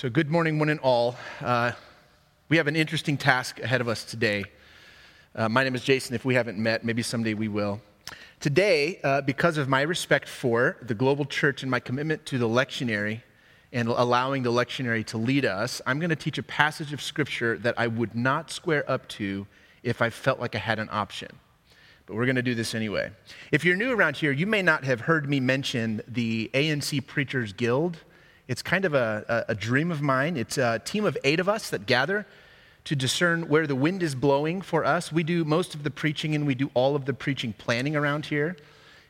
So, good morning, one and all. Uh, we have an interesting task ahead of us today. Uh, my name is Jason. If we haven't met, maybe someday we will. Today, uh, because of my respect for the global church and my commitment to the lectionary and allowing the lectionary to lead us, I'm going to teach a passage of scripture that I would not square up to if I felt like I had an option. But we're going to do this anyway. If you're new around here, you may not have heard me mention the ANC Preachers Guild it's kind of a, a, dream of mine. It's a team of eight of us that gather to discern where the wind is blowing for us. We do most of the preaching and we do all of the preaching planning around here.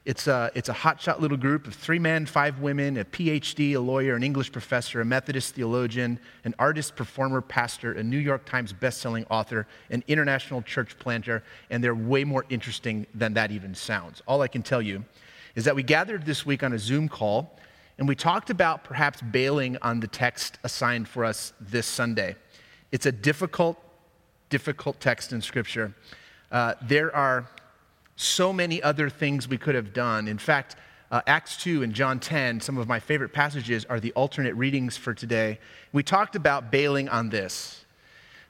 It's a, it's a hotshot little group of three men, five women, a PhD, a lawyer, an English professor, a Methodist theologian, an artist, performer, pastor, a New York Times bestselling author, an international church planter, and they're way more interesting than that even sounds. All I can tell you is that we gathered this week on a Zoom call and we talked about perhaps bailing on the text assigned for us this Sunday. It's a difficult, difficult text in Scripture. Uh, there are so many other things we could have done. In fact, uh, Acts 2 and John 10, some of my favorite passages, are the alternate readings for today. We talked about bailing on this,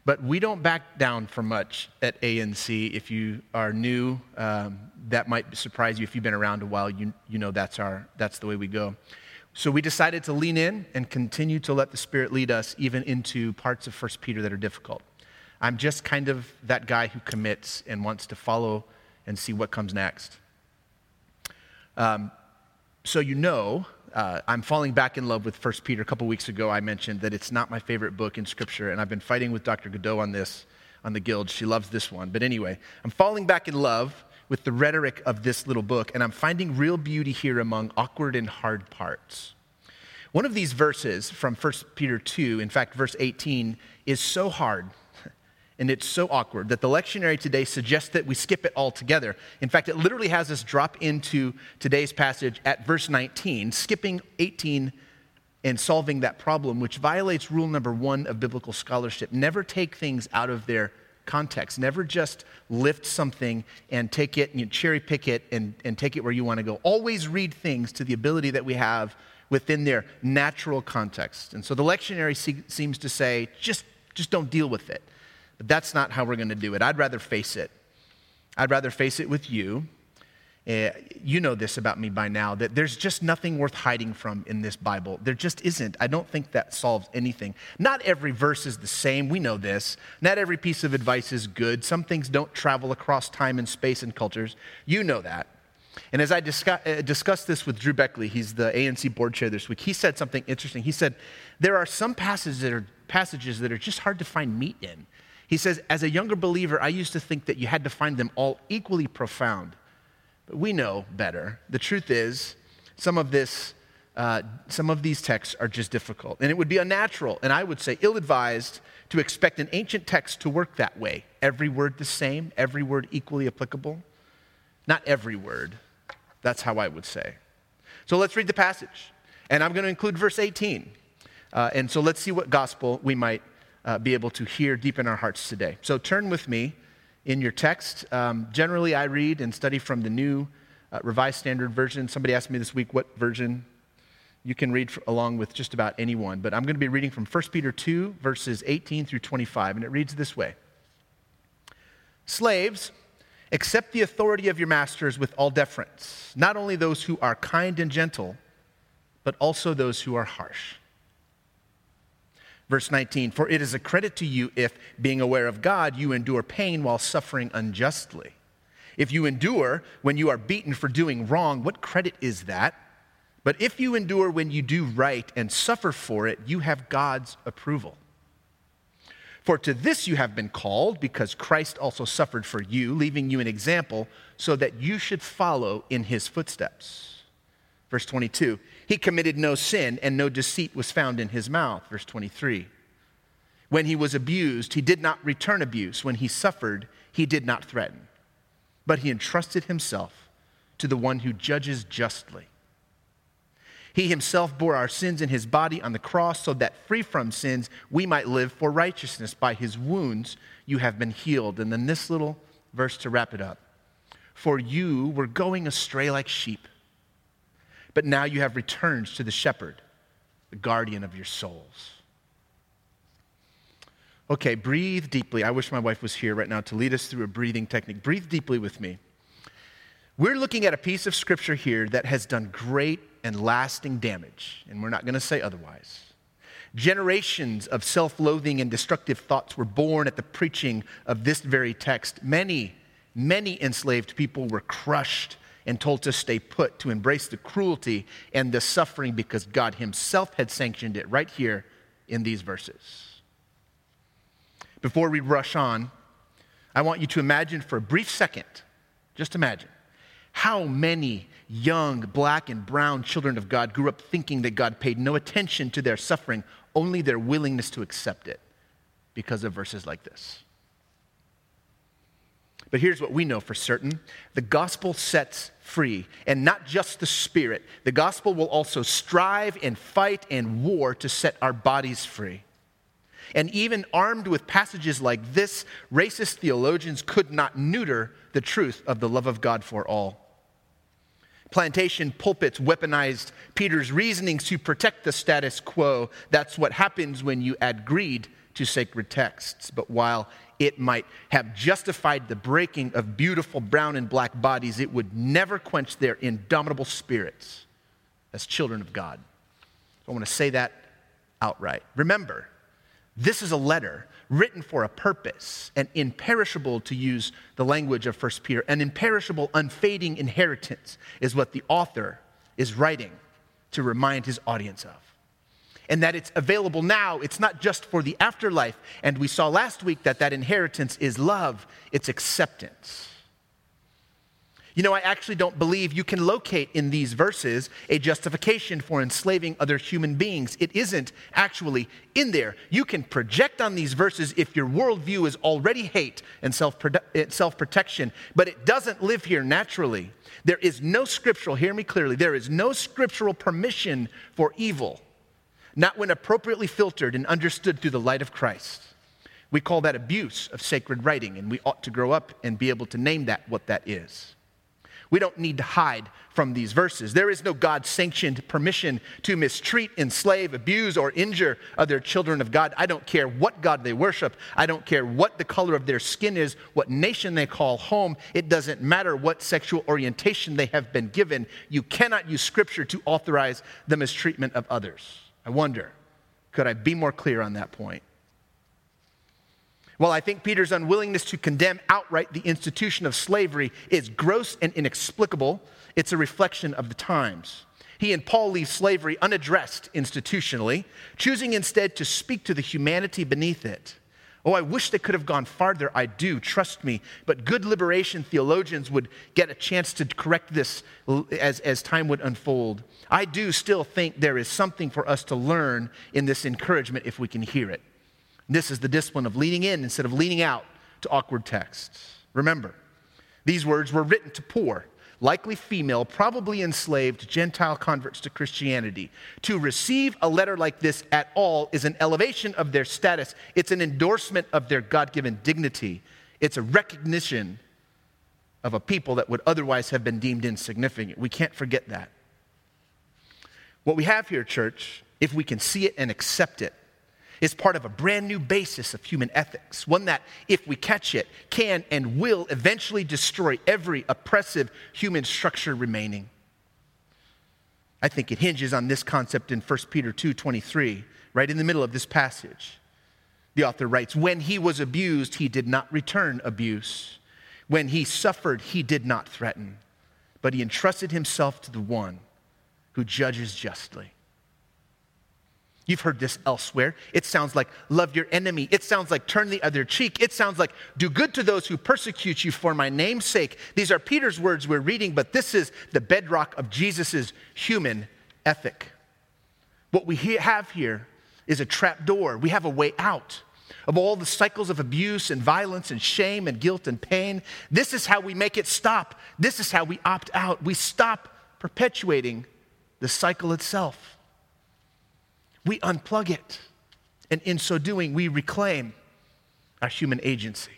but we don't back down for much at ANC. If you are new, um, that might surprise you. If you've been around a while, you, you know that's, our, that's the way we go. So we decided to lean in and continue to let the Spirit lead us even into parts of 1 Peter that are difficult. I'm just kind of that guy who commits and wants to follow and see what comes next. Um, so you know, uh, I'm falling back in love with 1 Peter. A couple weeks ago, I mentioned that it's not my favorite book in Scripture, and I've been fighting with Dr. Godot on this, on the Guild. She loves this one. But anyway, I'm falling back in love with the rhetoric of this little book, and I'm finding real beauty here among awkward and hard parts. One of these verses from 1 Peter 2, in fact, verse 18, is so hard and it's so awkward that the lectionary today suggests that we skip it altogether. In fact, it literally has us drop into today's passage at verse 19, skipping 18 and solving that problem, which violates rule number one of biblical scholarship. Never take things out of their context. Never just lift something and take it and cherry pick it and, and take it where you want to go. Always read things to the ability that we have within their natural context. And so the lectionary se- seems to say, just, just don't deal with it. But that's not how we're going to do it. I'd rather face it. I'd rather face it with you uh, you know this about me by now that there's just nothing worth hiding from in this Bible. There just isn't. I don't think that solves anything. Not every verse is the same. We know this. Not every piece of advice is good. Some things don't travel across time and space and cultures. You know that. And as I discuss, uh, discussed this with Drew Beckley, he's the ANC board chair this week, he said something interesting. He said, There are some passages that are, passages that are just hard to find meat in. He says, As a younger believer, I used to think that you had to find them all equally profound. We know better. The truth is, some of this, uh, some of these texts are just difficult. And it would be unnatural, and I would say ill advised, to expect an ancient text to work that way. Every word the same, every word equally applicable. Not every word. That's how I would say. So let's read the passage. And I'm going to include verse 18. Uh, and so let's see what gospel we might uh, be able to hear deep in our hearts today. So turn with me in your text. Um, generally, I read and study from the New uh, Revised Standard Version. Somebody asked me this week what version you can read for, along with just about anyone, but I'm going to be reading from 1 Peter 2, verses 18 through 25, and it reads this way Slaves, accept the authority of your masters with all deference, not only those who are kind and gentle, but also those who are harsh. Verse 19, for it is a credit to you if, being aware of God, you endure pain while suffering unjustly. If you endure when you are beaten for doing wrong, what credit is that? But if you endure when you do right and suffer for it, you have God's approval. For to this you have been called, because Christ also suffered for you, leaving you an example so that you should follow in his footsteps. Verse 22 he committed no sin, and no deceit was found in his mouth. Verse 23. When he was abused, he did not return abuse. When he suffered, he did not threaten. But he entrusted himself to the one who judges justly. He himself bore our sins in his body on the cross so that free from sins we might live for righteousness. By his wounds you have been healed. And then this little verse to wrap it up. For you were going astray like sheep but now you have returned to the shepherd, the guardian of your souls. Okay, breathe deeply. I wish my wife was here right now to lead us through a breathing technique. Breathe deeply with me. We're looking at a piece of scripture here that has done great and lasting damage, and we're not going to say otherwise. Generations of self loathing and destructive thoughts were born at the preaching of this very text. Many, many enslaved people were crushed and told to stay put, to embrace the cruelty and the suffering because God Himself had sanctioned it right here in these verses. Before we rush on, I want you to imagine for a brief second, just imagine, how many young black and brown children of God grew up thinking that God paid no attention to their suffering, only their willingness to accept it because of verses like this. But here's what we know for certain the gospel sets free, and not just the spirit. The gospel will also strive and fight and war to set our bodies free. And even armed with passages like this, racist theologians could not neuter the truth of the love of God for all. Plantation pulpits weaponized Peter's reasonings to protect the status quo. That's what happens when you add greed to sacred texts. But while it might have justified the breaking of beautiful brown and black bodies, it would never quench their indomitable spirits as children of God. I want to say that outright. Remember, this is a letter written for a purpose, an imperishable, to use the language of 1 Peter, an imperishable, unfading inheritance is what the author is writing to remind his audience of and that it's available now. It's not just for the afterlife. And we saw last week that that inheritance is love, it's acceptance. You know, I actually don't believe you can locate in these verses a justification for enslaving other human beings. It isn't actually in there. You can project on these verses if your worldview is already hate and self eh, protection, but it doesn't live here naturally. There is no scriptural, hear me clearly, there is no scriptural permission for evil not when appropriately filtered and understood through the light of Christ. We call that abuse of sacred writing, and we ought to grow up and be able to name that what that is. We don't need to hide from these verses. There is no God sanctioned permission to mistreat, enslave, abuse, or injure other children of God. I don't care what God they worship. I don't care what the color of their skin is, what nation they call home. It doesn't matter what sexual orientation they have been given. You cannot use Scripture to authorize the mistreatment of others. I wonder, could I be more clear on that point? Well, I think Peter's unwillingness to condemn outright the institution of slavery is gross and inexplicable. It's a reflection of the times. He and Paul leave slavery unaddressed institutionally, choosing instead to speak to the humanity beneath it. Oh, I wish they could have gone farther. I do, trust me. But good liberation theologians would get a chance to correct this as, as time would unfold. I do still think there is something for us to learn in this encouragement if we can hear it. This is the discipline of leaning in instead of leaning out to awkward texts. Remember, these words were written to poor, likely female, probably enslaved Gentile converts to Christianity. To receive a letter like this at all is an elevation of their status, it's an endorsement of their God given dignity, it's a recognition of a people that would otherwise have been deemed insignificant. We can't forget that. What we have here, church, if we can see it and accept it, is part of a brand new basis of human ethics, one that, if we catch it, can and will eventually destroy every oppressive human structure remaining. I think it hinges on this concept in 1 Peter 2:23, right in the middle of this passage. The author writes, "When he was abused, he did not return abuse. When he suffered, he did not threaten, but he entrusted himself to the one who judges justly." You've heard this elsewhere. It sounds like love your enemy. It sounds like turn the other cheek. It sounds like do good to those who persecute you for my name's sake. These are Peter's words we're reading, but this is the bedrock of Jesus' human ethic. What we have here is a trap door. We have a way out of all the cycles of abuse and violence and shame and guilt and pain. This is how we make it stop. This is how we opt out. We stop perpetuating the cycle itself we unplug it. And in so doing, we reclaim our human agency.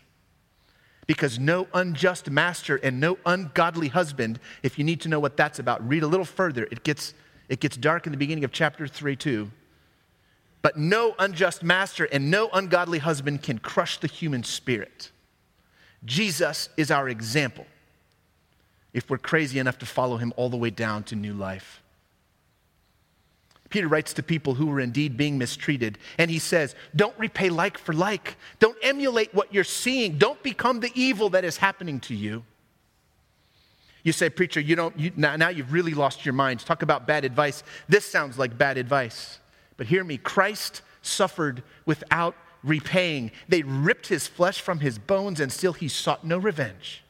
Because no unjust master and no ungodly husband, if you need to know what that's about, read a little further. It gets, it gets dark in the beginning of chapter 3 too. But no unjust master and no ungodly husband can crush the human spirit. Jesus is our example if we're crazy enough to follow him all the way down to new life. Peter writes to people who were indeed being mistreated, and he says, Don't repay like for like. Don't emulate what you're seeing. Don't become the evil that is happening to you. You say, Preacher, you don't, you, now, now you've really lost your mind. Talk about bad advice. This sounds like bad advice. But hear me Christ suffered without repaying. They ripped his flesh from his bones, and still he sought no revenge.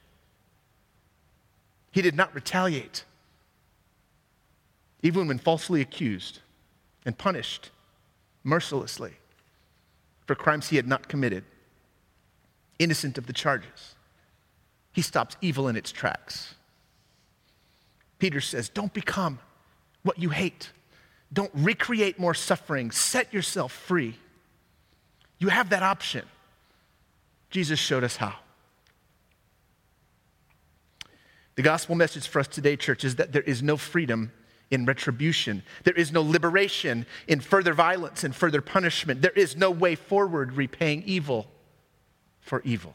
He did not retaliate, even when falsely accused and punished mercilessly for crimes he had not committed, innocent of the charges. He stops evil in its tracks. Peter says, Don't become what you hate. Don't recreate more suffering. Set yourself free. You have that option. Jesus showed us how. The gospel message for us today, church, is that there is no freedom in retribution. There is no liberation in further violence and further punishment. There is no way forward repaying evil for evil.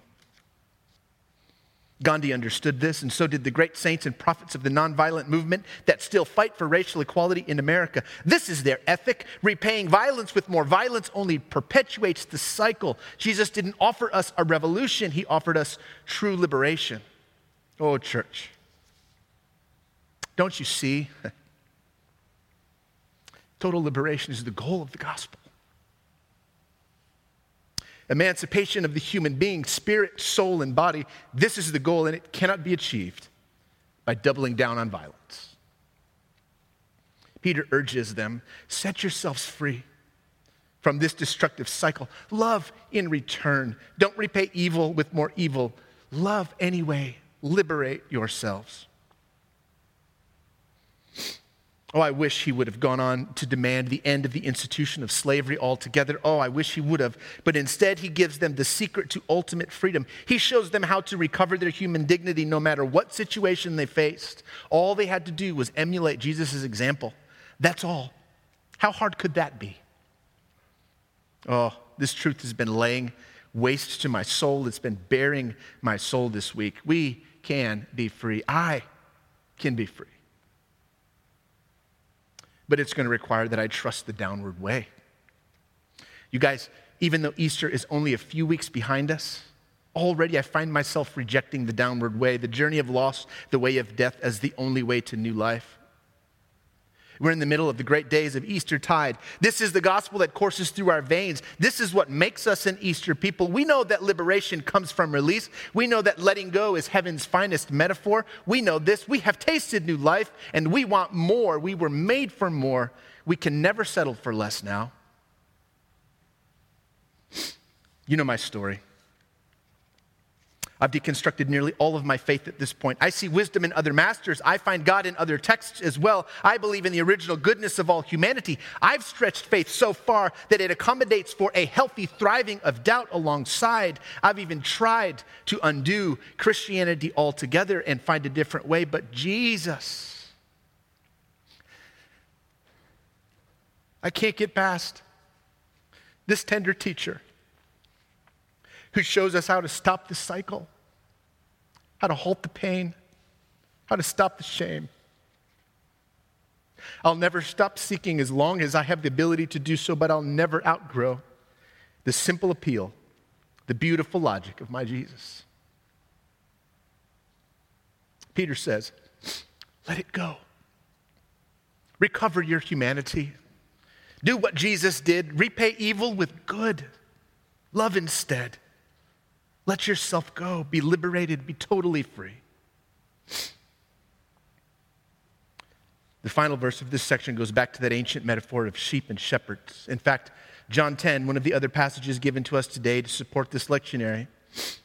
Gandhi understood this, and so did the great saints and prophets of the nonviolent movement that still fight for racial equality in America. This is their ethic. Repaying violence with more violence only perpetuates the cycle. Jesus didn't offer us a revolution, He offered us true liberation. Oh, church. Don't you see? Total liberation is the goal of the gospel. Emancipation of the human being, spirit, soul, and body. This is the goal, and it cannot be achieved by doubling down on violence. Peter urges them set yourselves free from this destructive cycle. Love in return. Don't repay evil with more evil. Love anyway. Liberate yourselves. Oh, I wish he would have gone on to demand the end of the institution of slavery altogether. Oh, I wish he would have. But instead, he gives them the secret to ultimate freedom. He shows them how to recover their human dignity no matter what situation they faced. All they had to do was emulate Jesus' example. That's all. How hard could that be? Oh, this truth has been laying waste to my soul. It's been baring my soul this week. We can be free. I can be free but it's going to require that I trust the downward way. You guys, even though Easter is only a few weeks behind us, already I find myself rejecting the downward way, the journey of loss, the way of death as the only way to new life. We're in the middle of the great days of Easter tide. This is the gospel that courses through our veins. This is what makes us an Easter people. We know that liberation comes from release. We know that letting go is heaven's finest metaphor. We know this. We have tasted new life and we want more. We were made for more. We can never settle for less now. You know my story. I've deconstructed nearly all of my faith at this point. I see wisdom in other masters. I find God in other texts as well. I believe in the original goodness of all humanity. I've stretched faith so far that it accommodates for a healthy thriving of doubt alongside. I've even tried to undo Christianity altogether and find a different way, but Jesus, I can't get past this tender teacher who shows us how to stop the cycle, how to halt the pain, how to stop the shame. I'll never stop seeking as long as I have the ability to do so, but I'll never outgrow the simple appeal, the beautiful logic of my Jesus. Peter says, let it go. Recover your humanity. Do what Jesus did. Repay evil with good. Love instead. Let yourself go. Be liberated. Be totally free. The final verse of this section goes back to that ancient metaphor of sheep and shepherds. In fact, John 10, one of the other passages given to us today to support this lectionary,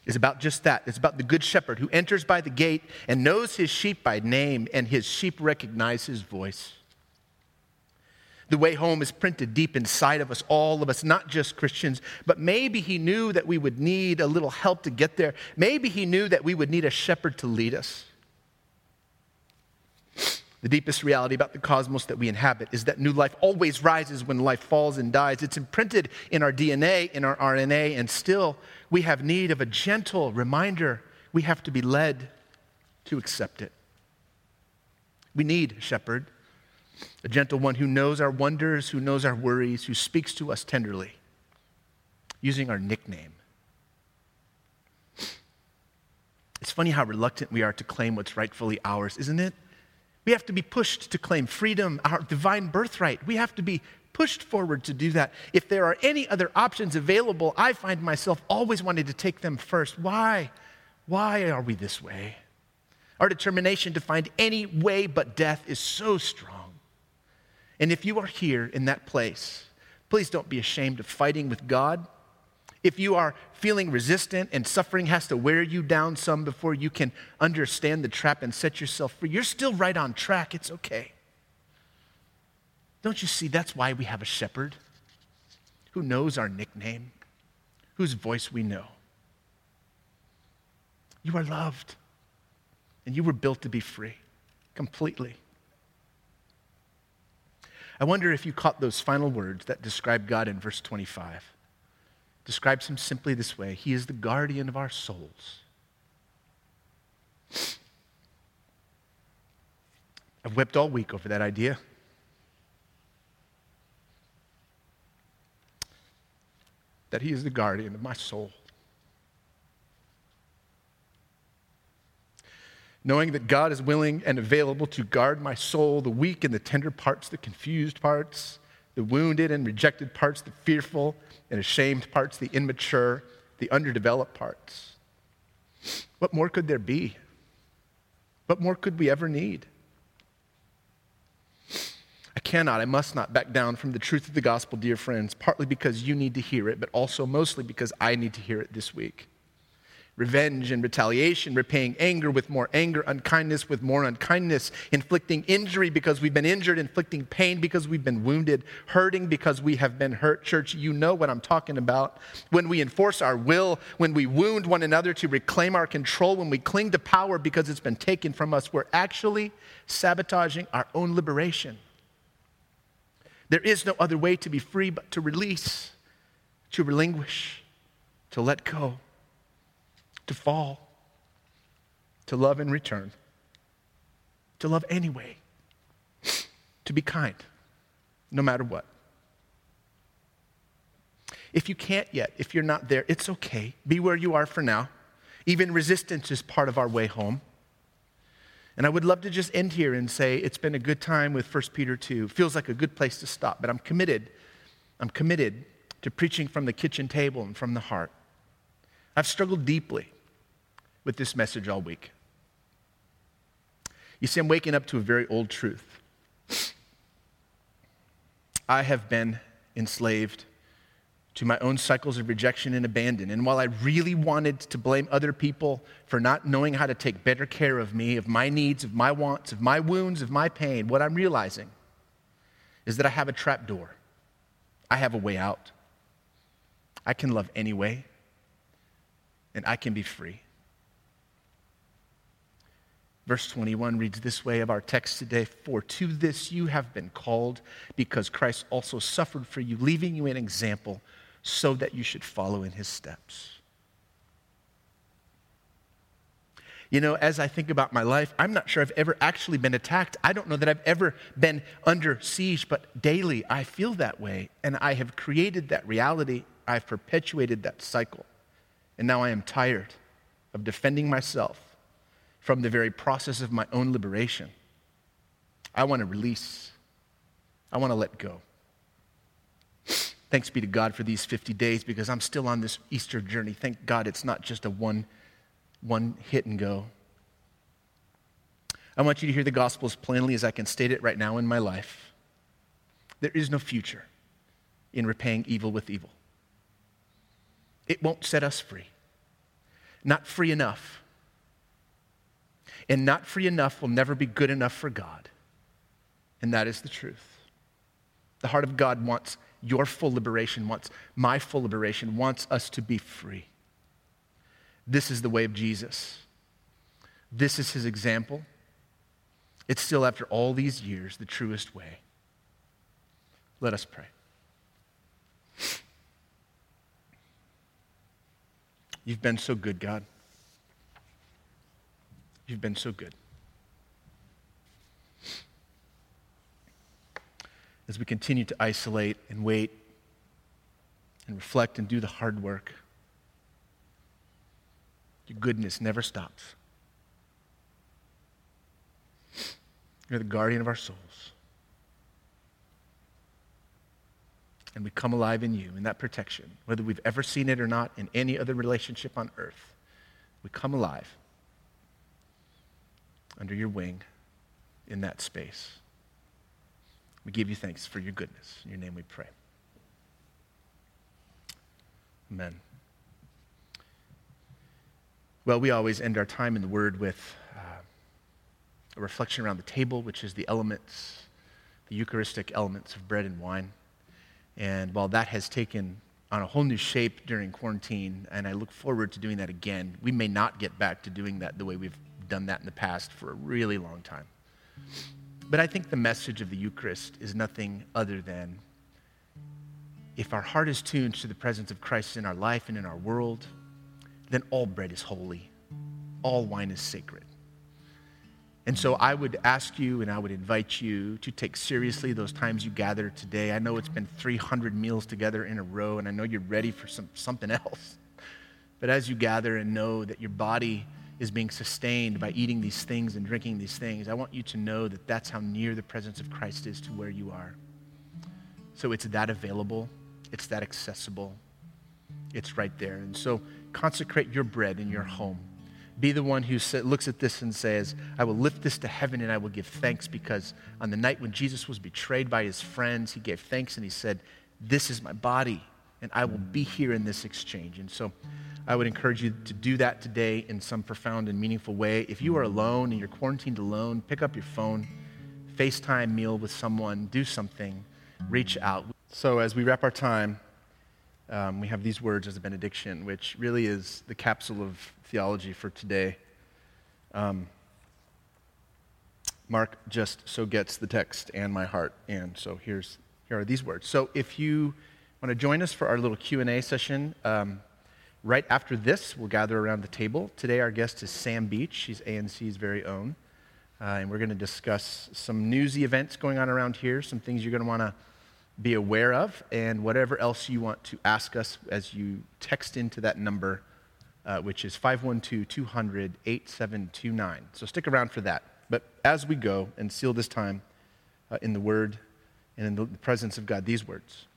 is about just that. It's about the good shepherd who enters by the gate and knows his sheep by name, and his sheep recognize his voice. The way home is printed deep inside of us, all of us, not just Christians. But maybe he knew that we would need a little help to get there. Maybe he knew that we would need a shepherd to lead us. The deepest reality about the cosmos that we inhabit is that new life always rises when life falls and dies. It's imprinted in our DNA, in our RNA, and still we have need of a gentle reminder. We have to be led to accept it. We need a shepherd, a gentle one who knows our wonders, who knows our worries, who speaks to us tenderly, using our nickname. It's funny how reluctant we are to claim what's rightfully ours, isn't it? We have to be pushed to claim freedom, our divine birthright. We have to be pushed forward to do that. If there are any other options available, I find myself always wanting to take them first. Why? Why are we this way? Our determination to find any way but death is so strong. And if you are here in that place, please don't be ashamed of fighting with God. If you are feeling resistant and suffering has to wear you down some before you can understand the trap and set yourself free, you're still right on track. It's okay. Don't you see? That's why we have a shepherd who knows our nickname, whose voice we know. You are loved, and you were built to be free completely. I wonder if you caught those final words that describe God in verse 25 describes him simply this way He is the guardian of our souls. I've wept all week over that idea. That he is the guardian of my soul. Knowing that God is willing and available to guard my soul, the weak and the tender parts, the confused parts, the wounded and rejected parts, the fearful and ashamed parts, the immature, the underdeveloped parts. What more could there be? What more could we ever need? I cannot, I must not back down from the truth of the gospel, dear friends, partly because you need to hear it, but also mostly because I need to hear it this week revenge and retaliation, repaying anger with more anger, unkindness with more unkindness, inflicting injury because we've been injured, inflicting pain because we've been wounded, hurting because we have been hurt. Church, you know what I'm talking about. When we enforce our will, when we wound one another to reclaim our control, when we cling to power because it's been taken from us, we're actually sabotaging our own liberation. There is no other way to be free but to release, to relinquish, to let go to fall, to love in return, to love anyway, to be kind, no matter what. If you can't yet, if you're not there, it's okay. Be where you are for now. Even resistance is part of our way home. And I would love to just end here and say it's been a good time with 1 Peter 2. Feels like a good place to stop, but I'm committed. I'm committed to preaching from the kitchen table and from the heart. I've struggled deeply with this message all week. You see, I'm waking up to a very old truth. I have been enslaved to my own cycles of rejection and abandon. And while I really wanted to blame other people for not knowing how to take better care of me, of my needs, of my wants, of my wounds, of my pain, what I'm realizing is that I have a trap door. I have a way out. I can love anyway, and I can be free. Verse 21 reads this way of our text today For to this you have been called, because Christ also suffered for you, leaving you an example so that you should follow in his steps. You know, as I think about my life, I'm not sure I've ever actually been attacked. I don't know that I've ever been under siege, but daily I feel that way. And I have created that reality. I've perpetuated that cycle. And now I am tired of defending myself from the very process of my own liberation. I want to release. I want to let go. Thanks be to God for these 50 days because I'm still on this Easter journey. Thank God it's not just a one, one hit and go. I want you to hear the gospel as plainly as I can state it right now in my life. There is no future in repaying evil with evil. It won't set us free. Not free enough and not free enough will never be good enough for God. And that is the truth. The heart of God wants your full liberation, wants my full liberation, wants us to be free. This is the way of Jesus. This is his example. It's still, after all these years, the truest way. Let us pray. You've been so good, God. You've been so good. As we continue to isolate and wait and reflect and do the hard work, your goodness never stops. You're the guardian of our souls. And we come alive in you, in that protection, whether we've ever seen it or not in any other relationship on earth. We come alive under your wing in that space. We give you thanks for your goodness. In your name we pray. Amen. Well, we always end our time in the Word with uh, a reflection around the table, which is the elements, the Eucharistic elements of bread and wine. And while that has taken on a whole new shape during quarantine, and I look forward to doing that again, we may not get back to doing that the way we've done that in the past for a really long time. But I think the message of the Eucharist is nothing other than if our heart is tuned to the presence of Christ in our life and in our world, then all bread is holy, all wine is sacred. And so I would ask you and I would invite you to take seriously those times you gather today. I know it's been 300 meals together in a row, and I know you're ready for some, something else. But as you gather and know that your body is being sustained by eating these things and drinking these things, I want you to know that that's how near the presence of Christ is to where you are. So it's that available, it's that accessible, it's right there. And so consecrate your bread in your home. Be the one who looks at this and says, I will lift this to heaven and I will give thanks because on the night when Jesus was betrayed by his friends, he gave thanks and he said, This is my body and I will be here in this exchange. And so I would encourage you to do that today in some profound and meaningful way. If you are alone and you're quarantined alone, pick up your phone, FaceTime meal with someone, do something, reach out. So as we wrap our time, um, we have these words as a benediction, which really is the capsule of theology for today. Um, Mark just so gets the text and my heart, and so here's here are these words. So if you want to join us for our little Q and A session. Um, Right after this, we'll gather around the table. Today, our guest is Sam Beach. She's ANC's very own. Uh, and we're going to discuss some newsy events going on around here, some things you're going to want to be aware of, and whatever else you want to ask us as you text into that number, uh, which is 512 200 8729. So stick around for that. But as we go and seal this time uh, in the Word and in the presence of God, these words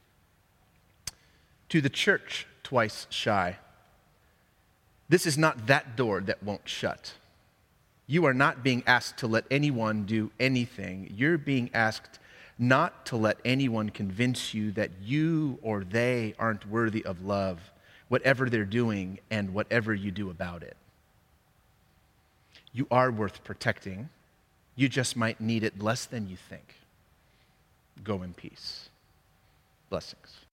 To the church, twice shy this is not that door that won't shut. You are not being asked to let anyone do anything. You're being asked not to let anyone convince you that you or they aren't worthy of love, whatever they're doing and whatever you do about it. You are worth protecting. You just might need it less than you think. Go in peace. Blessings.